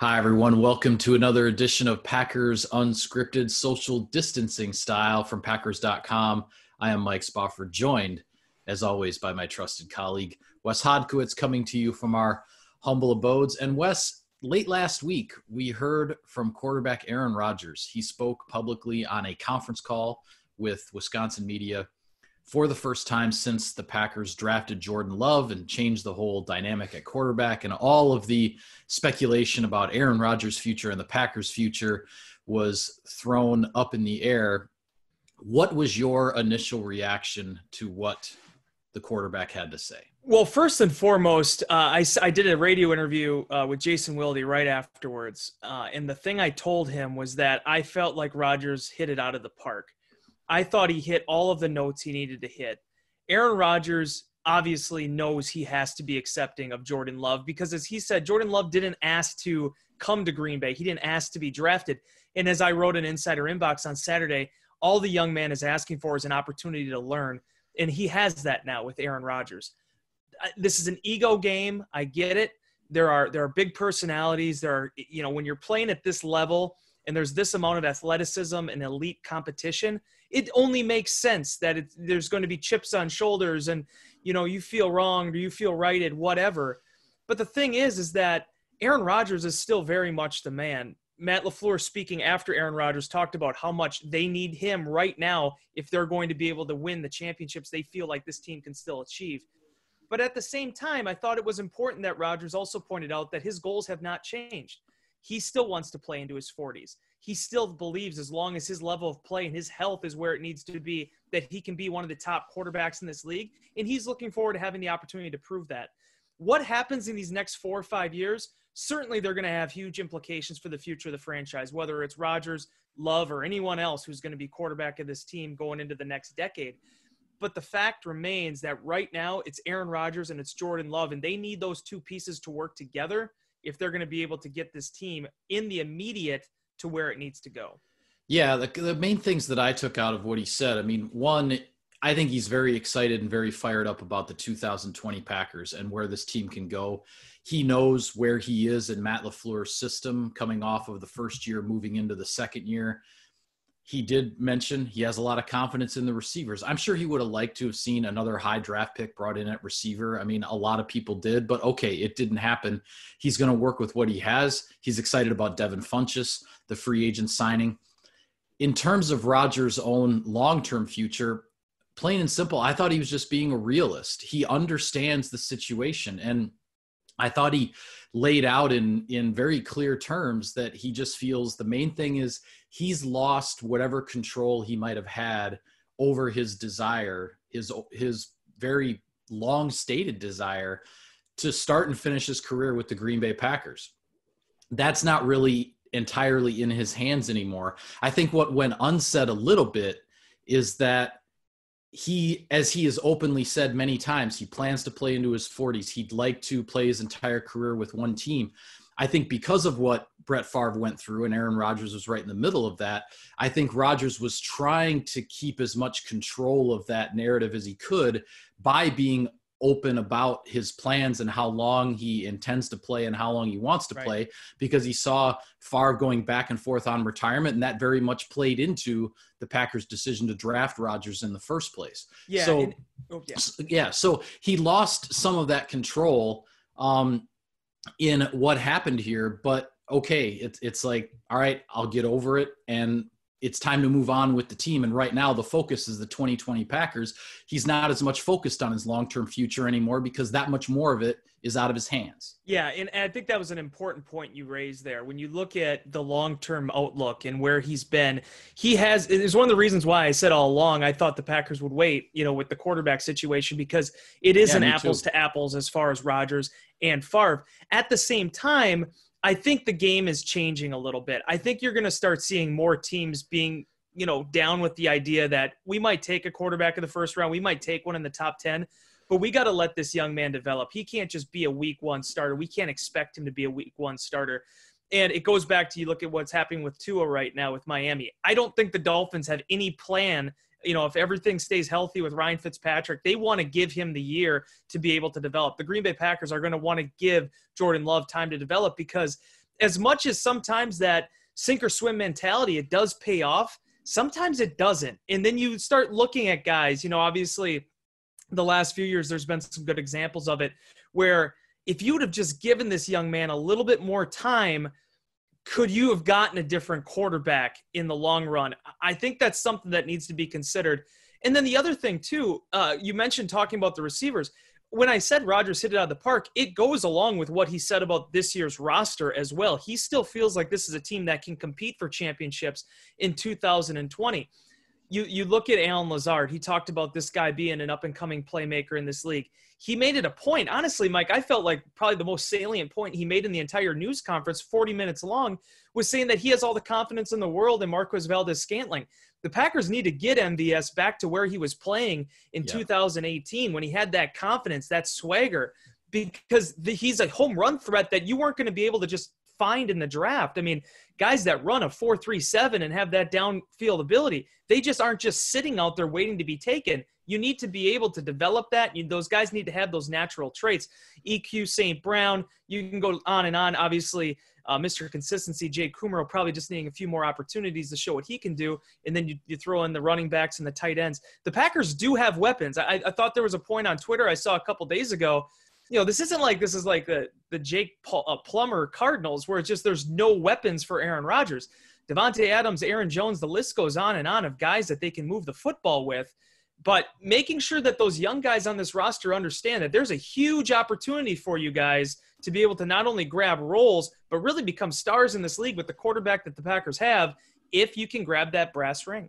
Hi, everyone. Welcome to another edition of Packers Unscripted Social Distancing Style from Packers.com. I am Mike Spofford, joined, as always, by my trusted colleague, Wes Hodkiewicz, coming to you from our humble abodes. And Wes, late last week, we heard from quarterback Aaron Rodgers. He spoke publicly on a conference call with Wisconsin media for the first time since the Packers drafted Jordan Love and changed the whole dynamic at quarterback, and all of the speculation about Aaron Rodgers' future and the Packers' future was thrown up in the air. What was your initial reaction to what the quarterback had to say? Well, first and foremost, uh, I, I did a radio interview uh, with Jason Wilde right afterwards. Uh, and the thing I told him was that I felt like Rodgers hit it out of the park. I thought he hit all of the notes he needed to hit. Aaron Rodgers obviously knows he has to be accepting of Jordan Love because, as he said, Jordan Love didn't ask to come to Green Bay. He didn't ask to be drafted. And as I wrote an insider inbox on Saturday, all the young man is asking for is an opportunity to learn. And he has that now with Aaron Rodgers. This is an ego game. I get it. There are there are big personalities. There are you know when you're playing at this level and there's this amount of athleticism and elite competition, it only makes sense that it, there's going to be chips on shoulders and you know you feel wronged or you feel righted, whatever. But the thing is, is that Aaron Rodgers is still very much the man. Matt LaFleur speaking after Aaron Rodgers talked about how much they need him right now if they're going to be able to win the championships they feel like this team can still achieve. But at the same time, I thought it was important that Rodgers also pointed out that his goals have not changed he still wants to play into his 40s. He still believes as long as his level of play and his health is where it needs to be, that he can be one of the top quarterbacks in this league. And he's looking forward to having the opportunity to prove that. What happens in these next four or five years? Certainly, they're going to have huge implications for the future of the franchise, whether it's Rodgers, Love, or anyone else who's going to be quarterback of this team going into the next decade. But the fact remains that right now it's Aaron Rodgers and it's Jordan Love, and they need those two pieces to work together if they're going to be able to get this team in the immediate to where it needs to go. Yeah, the, the main things that I took out of what he said, I mean, one, I think he's very excited and very fired up about the 2020 Packers and where this team can go. He knows where he is in Matt LaFleur's system coming off of the first year, moving into the second year he did mention he has a lot of confidence in the receivers. I'm sure he would have liked to have seen another high draft pick brought in at receiver. I mean, a lot of people did, but okay, it didn't happen. He's going to work with what he has. He's excited about Devin Funchess, the free agent signing. In terms of Rodgers' own long term future, plain and simple, I thought he was just being a realist. He understands the situation. And I thought he laid out in in very clear terms that he just feels the main thing is he's lost whatever control he might have had over his desire, his his very long stated desire to start and finish his career with the Green Bay Packers. That's not really entirely in his hands anymore. I think what went unsaid a little bit is that he as he has openly said many times he plans to play into his 40s he'd like to play his entire career with one team. I think because of what brett Favre went through and aaron rodgers was right in the middle of that i think rodgers was trying to keep as much control of that narrative as he could by being open about his plans and how long he intends to play and how long he wants to right. play because he saw Favre going back and forth on retirement and that very much played into the Packers decision to draft Rodgers in the first place. Yeah. So and, oh, yeah. yeah, so he lost some of that control um, in what happened here, but okay, it's it's like all right, I'll get over it and it's time to move on with the team. And right now, the focus is the 2020 Packers. He's not as much focused on his long term future anymore because that much more of it is out of his hands. Yeah. And I think that was an important point you raised there. When you look at the long term outlook and where he's been, he has, it's one of the reasons why I said all along I thought the Packers would wait, you know, with the quarterback situation because it is yeah, an apples too. to apples as far as Rodgers and Favre. At the same time, I think the game is changing a little bit. I think you're going to start seeing more teams being, you know, down with the idea that we might take a quarterback in the first round, we might take one in the top 10, but we got to let this young man develop. He can't just be a week one starter. We can't expect him to be a week one starter. And it goes back to you look at what's happening with Tua right now with Miami. I don't think the Dolphins have any plan you know, if everything stays healthy with Ryan Fitzpatrick, they want to give him the year to be able to develop. The Green Bay Packers are going to want to give Jordan Love time to develop because as much as sometimes that sink or swim mentality, it does pay off. Sometimes it doesn't. And then you start looking at guys, you know, obviously the last few years, there's been some good examples of it where if you would have just given this young man a little bit more time, could you have gotten a different quarterback in the long run? I think that's something that needs to be considered. And then the other thing, too, uh, you mentioned talking about the receivers when I said Rodgers hit it out of the park, it goes along with what he said about this year's roster as well. He still feels like this is a team that can compete for championships in 2020. You you look at Allen Lazard. He talked about this guy being an up and coming playmaker in this league. He made it a point. Honestly, Mike, I felt like probably the most salient point he made in the entire news conference, 40 minutes long, was saying that he has all the confidence in the world in Marquez Valdes Scantling. the Packers need to get MVS back to where he was playing in yeah. 2018 when he had that confidence, that swagger, because the, he's a home run threat that you weren't going to be able to just find in the draft. I mean, guys that run a 4.37 and have that downfield ability, they just aren't just sitting out there waiting to be taken. You need to be able to develop that. You, those guys need to have those natural traits. EQ St. Brown, you can go on and on. Obviously, uh, Mr. Consistency, Jake Kumerow, probably just needing a few more opportunities to show what he can do. And then you, you throw in the running backs and the tight ends. The Packers do have weapons. I, I thought there was a point on Twitter I saw a couple days ago. You know, this isn't like this is like the the Jake Paul, uh, Plummer Cardinals, where it's just there's no weapons for Aaron Rodgers. Davante Adams, Aaron Jones, the list goes on and on of guys that they can move the football with but making sure that those young guys on this roster understand that there's a huge opportunity for you guys to be able to not only grab roles, but really become stars in this league with the quarterback that the Packers have if you can grab that brass ring.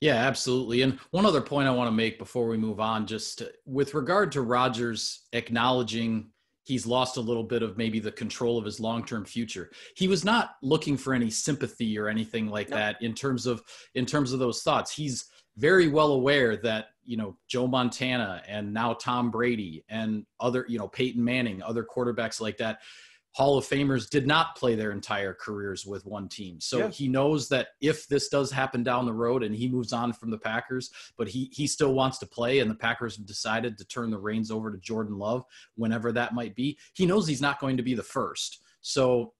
Yeah, absolutely. And one other point I want to make before we move on, just with regard to Rodgers acknowledging he's lost a little bit of maybe the control of his long-term future. He was not looking for any sympathy or anything like no. that in terms of in terms of those thoughts. He's very well aware that you know Joe Montana and now Tom Brady and other you know Peyton Manning, other quarterbacks like that, Hall of Famers did not play their entire careers with one team. So yeah. he knows that if this does happen down the road and he moves on from the Packers, but he he still wants to play and the Packers have decided to turn the reins over to Jordan Love whenever that might be, he knows he's not going to be the first. So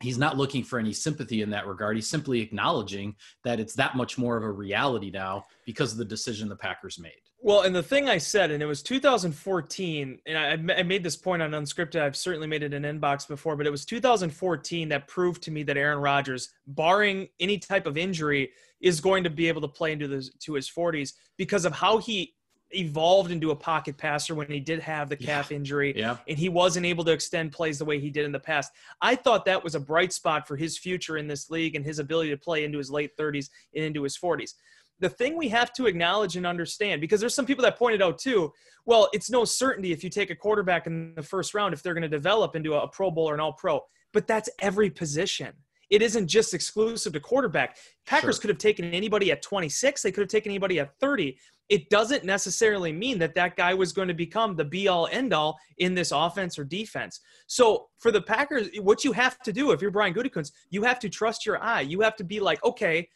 he's not looking for any sympathy in that regard. He's simply acknowledging that it's that much more of a reality now because of the decision the Packers made. Well, and the thing I said, and it was 2014, and I, I made this point on Unscripted. I've certainly made it in inbox before, but it was 2014 that proved to me that Aaron Rodgers, barring any type of injury, is going to be able to play into the to his 40s because of how he evolved into a pocket passer when he did have the calf yeah. injury yeah. and he wasn't able to extend plays the way he did in the past. I thought that was a bright spot for his future in this league and his ability to play into his late 30s and into his 40s. The thing we have to acknowledge and understand, because there's some people that pointed out too, well, it's no certainty if you take a quarterback in the first round if they're going to develop into a Pro Bowl or an All Pro, but that's every position it isn't just exclusive to quarterback. Packers sure. could have taken anybody at 26. They could have taken anybody at 30 it doesn't necessarily mean that that guy was going to become the be all end all in this offense or defense. So for the Packers, what you have to do if you're Brian Gutekunst, you have to trust your eye. You have to be like, okay,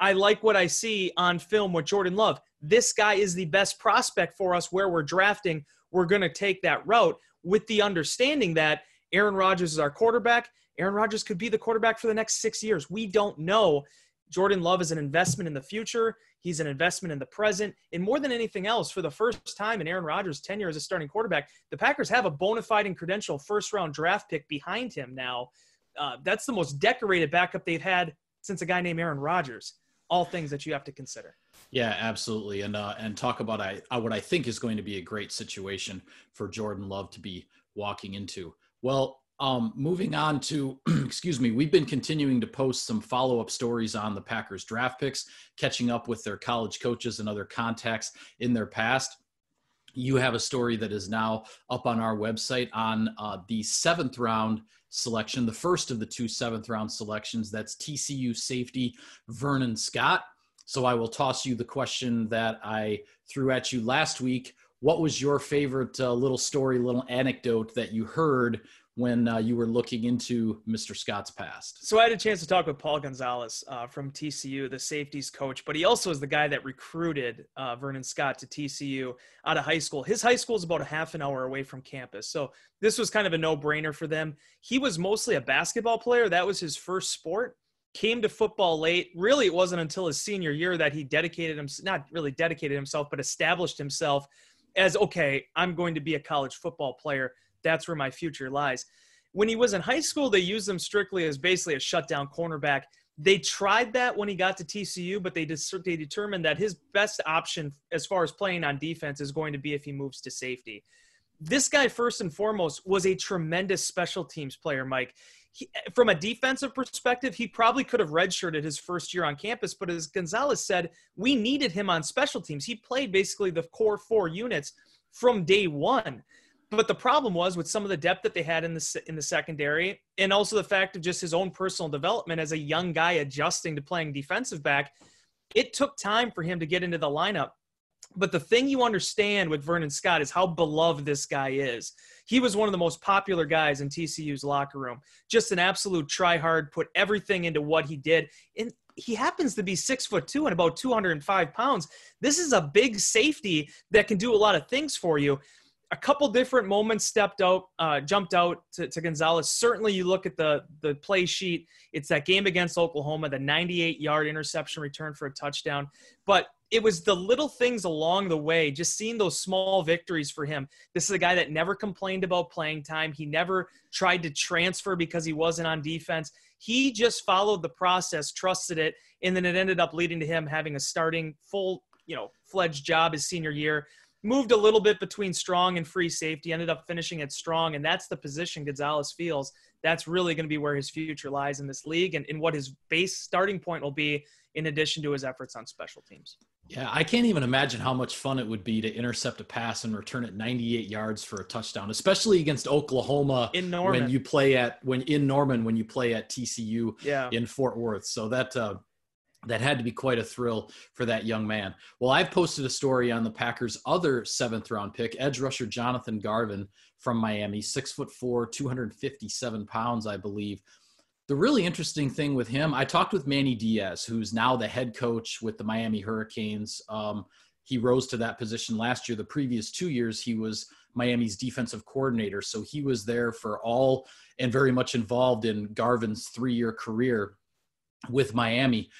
I like what I see on film with Jordan Love. This guy is the best prospect for us where we're drafting. We're going to take that route with the understanding that Aaron Rodgers is our quarterback. Aaron Rodgers could be the quarterback for the next six years. We don't know. Jordan Love is an investment in the future. He's an investment in the present. And more than anything else, for the first time in Aaron Rodgers' tenure as a starting quarterback, the Packers have a bona fide and credential first round draft pick behind him now. Uh, that's the most decorated backup they've had since a guy named Aaron Rodgers. All things that you have to consider. Yeah, absolutely, and uh, and talk about I, what I think is going to be a great situation for Jordan Love to be walking into. Well, um, moving on to, excuse me, we've been continuing to post some follow up stories on the Packers draft picks, catching up with their college coaches and other contacts in their past. You have a story that is now up on our website on uh, the seventh round selection, the first of the two seventh round selections. That's TCU safety Vernon Scott. So I will toss you the question that I threw at you last week. What was your favorite uh, little story, little anecdote that you heard when uh, you were looking into Mr. Scott's past? So I had a chance to talk with Paul Gonzales uh, from TCU, the safeties coach, but he also is the guy that recruited uh, Vernon Scott to TCU out of high school. His high school is about a half an hour away from campus, so this was kind of a no-brainer for them. He was mostly a basketball player; that was his first sport. Came to football late. Really, it wasn't until his senior year that he dedicated himself, not really dedicated himself, but established himself as okay, I'm going to be a college football player that's where my future lies. When he was in high school, they used him strictly as basically a shutdown cornerback. They tried that when he got to TCU, but they they determined that his best option as far as playing on defense is going to be if he moves to safety. This guy, first and foremost, was a tremendous special teams player, Mike. He, from a defensive perspective, he probably could have redshirted his first year on campus, but as Gonzales said, we needed him on special teams. He played basically the core four units from day one. But the problem was with some of the depth that they had in the in the secondary, and also the fact of just his own personal development as a young guy adjusting to playing defensive back. It took time for him to get into the lineup. But the thing you understand with Vernon Scott is how beloved this guy is. He was one of the most popular guys in TCU's locker room. Just an absolute try hard, put everything into what he did. And he happens to be six foot two and about 205 pounds. This is a big safety that can do a lot of things for you a couple different moments stepped out, uh, jumped out to, to, Gonzales. Certainly, you look at the the play sheet. It's that game against Oklahoma, the 98 yard interception return for a touchdown. But it was the little things along the way, just seeing those small victories for him. This is a guy that never complained about playing time. He never tried to transfer because he wasn't on defense. He just followed the process, trusted it, and then it ended up leading to him having a starting full, you know, fledged job his senior year moved a little bit between strong and free safety, ended up finishing at strong, and that's the position Gonzales feels that's really going to be where his future lies in this league and, and what his base starting point will be in addition to his efforts on special teams. Yeah, I can't even imagine how much fun it would be to intercept a pass and return it 98 yards for a touchdown, especially against Oklahoma in Norman. when you play at when in Norman when you play at TCU yeah. in Fort Worth. So that uh, that had to be quite a thrill for that young man. Well, I've posted a story on the Packers' other seventh round pick, edge rusher Jonathan Garvin from Miami, six foot four, 257 pounds, I believe. The really interesting thing with him, I talked with Manny Diaz, who's now the head coach with the Miami Hurricanes. Um, he rose to that position last year. The previous two years, he was Miami's defensive coordinator. So he was there for all and very much involved in Garvin's three year career with Miami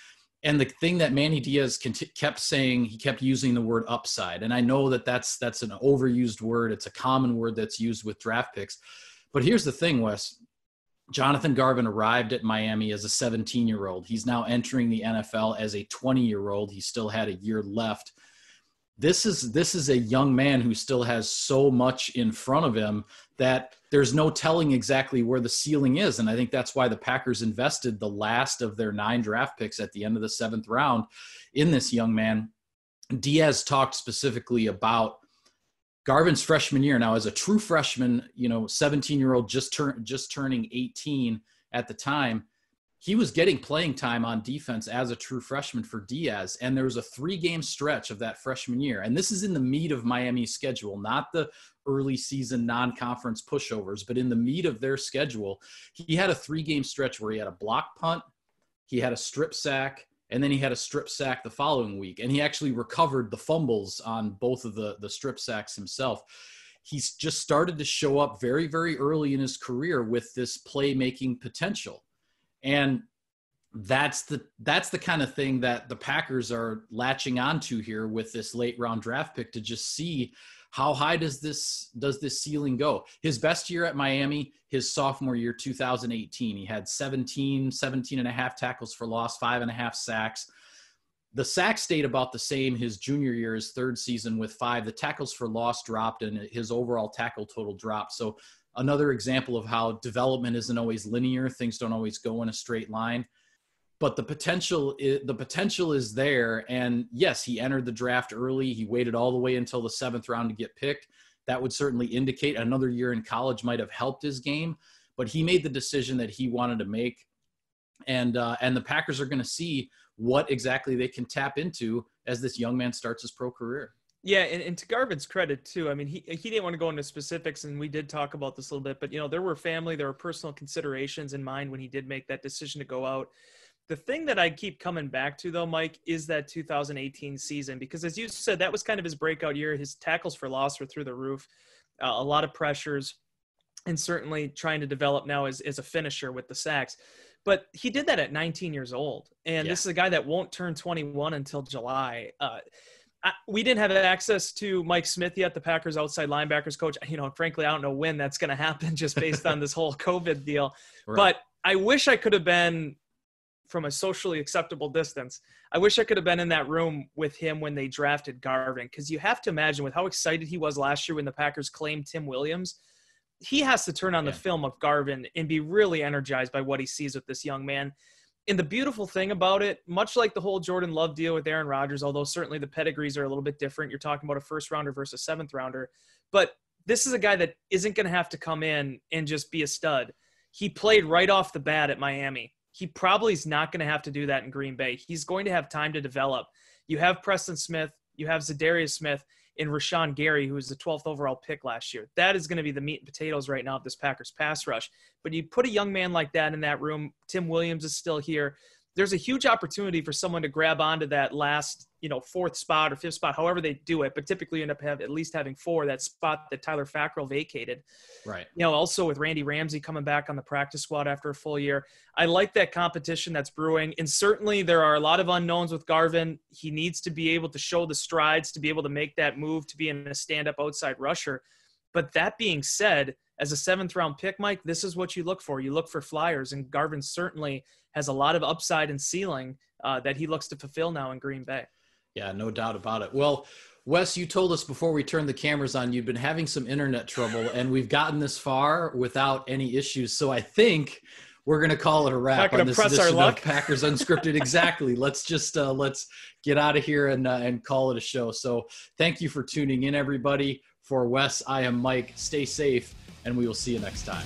and the thing that Manny Diaz kept saying, he kept using the word upside. And I know that that's that's an overused word. It's a common word that's used with draft picks. But here's the thing, Wes. Jonathan Garvin arrived at Miami as a 17 year old. He's now entering the NFL as a 20 year old. He still had a year left this is this is a young man who still has so much in front of him that there's no telling exactly where the ceiling is. And i think that's why the packers invested the last of their nine draft picks at the end of the seventh round in this young man. Diaz talked specifically about garvin's freshman year. Now as a true freshman you know 17 year old just turn just turning 18 at the time he was getting playing time on defense as a true freshman for Diaz. And there was a three game stretch of that freshman year. And this is in the meat of Miami's schedule, not the early season non conference pushovers, but in the meat of their schedule. He had a three game stretch where he had a block punt, he had a strip sack, and then he had a strip sack the following week. And he actually recovered the fumbles on both of the, the strip sacks himself he's just started to show up very, very early in his career with this playmaking potential and that's the that's the kind of thing that the Packers are latching onto here with this late round draft pick to just see how high does this does this ceiling go? His best year at miami his sophomore year 2018 he had 17 17 and a half tackles for loss five and a half sacks. The sack stayed about the same his junior year his third season with five. The tackles for loss dropped and his overall tackle total dropped. So another example of how development isn't always linear things don't always go in a straight line but the potential is, the potential is there. And yes he entered the draft early he waited all the way until the seventh round to get picked. That would certainly indicate another year in college might have helped his game but he made the decision that he wanted to make. And uh, and the packers are going to see what exactly they can tap into as this young man starts his pro career Yeah, and, and to Garvin's credit too, I mean, he he didn't want to go into specifics, and we did talk about this a little bit, but you know, there were family, there were personal considerations in mind when he did make that decision to go out. The thing that I keep coming back to though, Mike, is that 2018 season because as you said, that was kind of his breakout year. His tackles for loss were through the roof, uh, a lot of pressures, and certainly trying to develop now as as a finisher with the sacks. But he did that at 19 years old, and yeah. this is a guy that won't turn 21 until July. Uh, I, we didn't have access to Mike Smith yet, the Packers outside linebackers coach. You know, frankly, I don't know when that's going to happen just based on this whole COVID deal. Right. But I wish I could have been from a socially acceptable distance. I wish I could have been in that room with him when they drafted Garvin because you have to imagine with how excited he was last year when the Packers claimed Tim Williams. He has to turn on yeah. the film of Garvin and be really energized by what he sees with this young man and the beautiful thing about it, much like the whole Jordan Love deal with Aaron Rodgers, although certainly the pedigrees are a little bit different. You're talking about a first rounder versus a seventh rounder. But this is a guy that isn't going to have to come in and just be a stud. He played right off the bat at Miami. He probably is not going to have to do that in Green Bay. He's going to have time to develop. You have Preston Smith, you have Za'Darius Smith, in Rashan Gary, who was the 12th overall pick last year. That is going to be the meat and potatoes right now of this Packers pass rush. But you put a young man like that in that room. Tim Williams is still here there's a huge opportunity for someone to grab onto that last, you know, fourth spot or fifth spot, however they do it. But typically, you end up have at least having four. That spot that Tyler Fackrell vacated. Right. You know, also with Randy Ramsey coming back on the practice squad after a full year, I like that competition that's brewing. And certainly, there are a lot of unknowns with Garvin. He needs to be able to show the strides to be able to make that move to be in a stand-up outside rusher. But that being said, as a seventh round pick, Mike, this is what you look for. You look for flyers, and Garvin certainly has a lot of upside and ceiling uh, that he looks to fulfill now in Green Bay. Yeah, no doubt about it. Well, Wes, you told us before we turned the cameras on you've been having some internet trouble, and we've gotten this far without any issues. So I think we're going to call it a wrap on this edition of Packers Unscripted. exactly. Let's just uh, let's get out of here and uh, and call it a show. So thank you for tuning in, everybody. For Wes, I am Mike. Stay safe, and we will see you next time.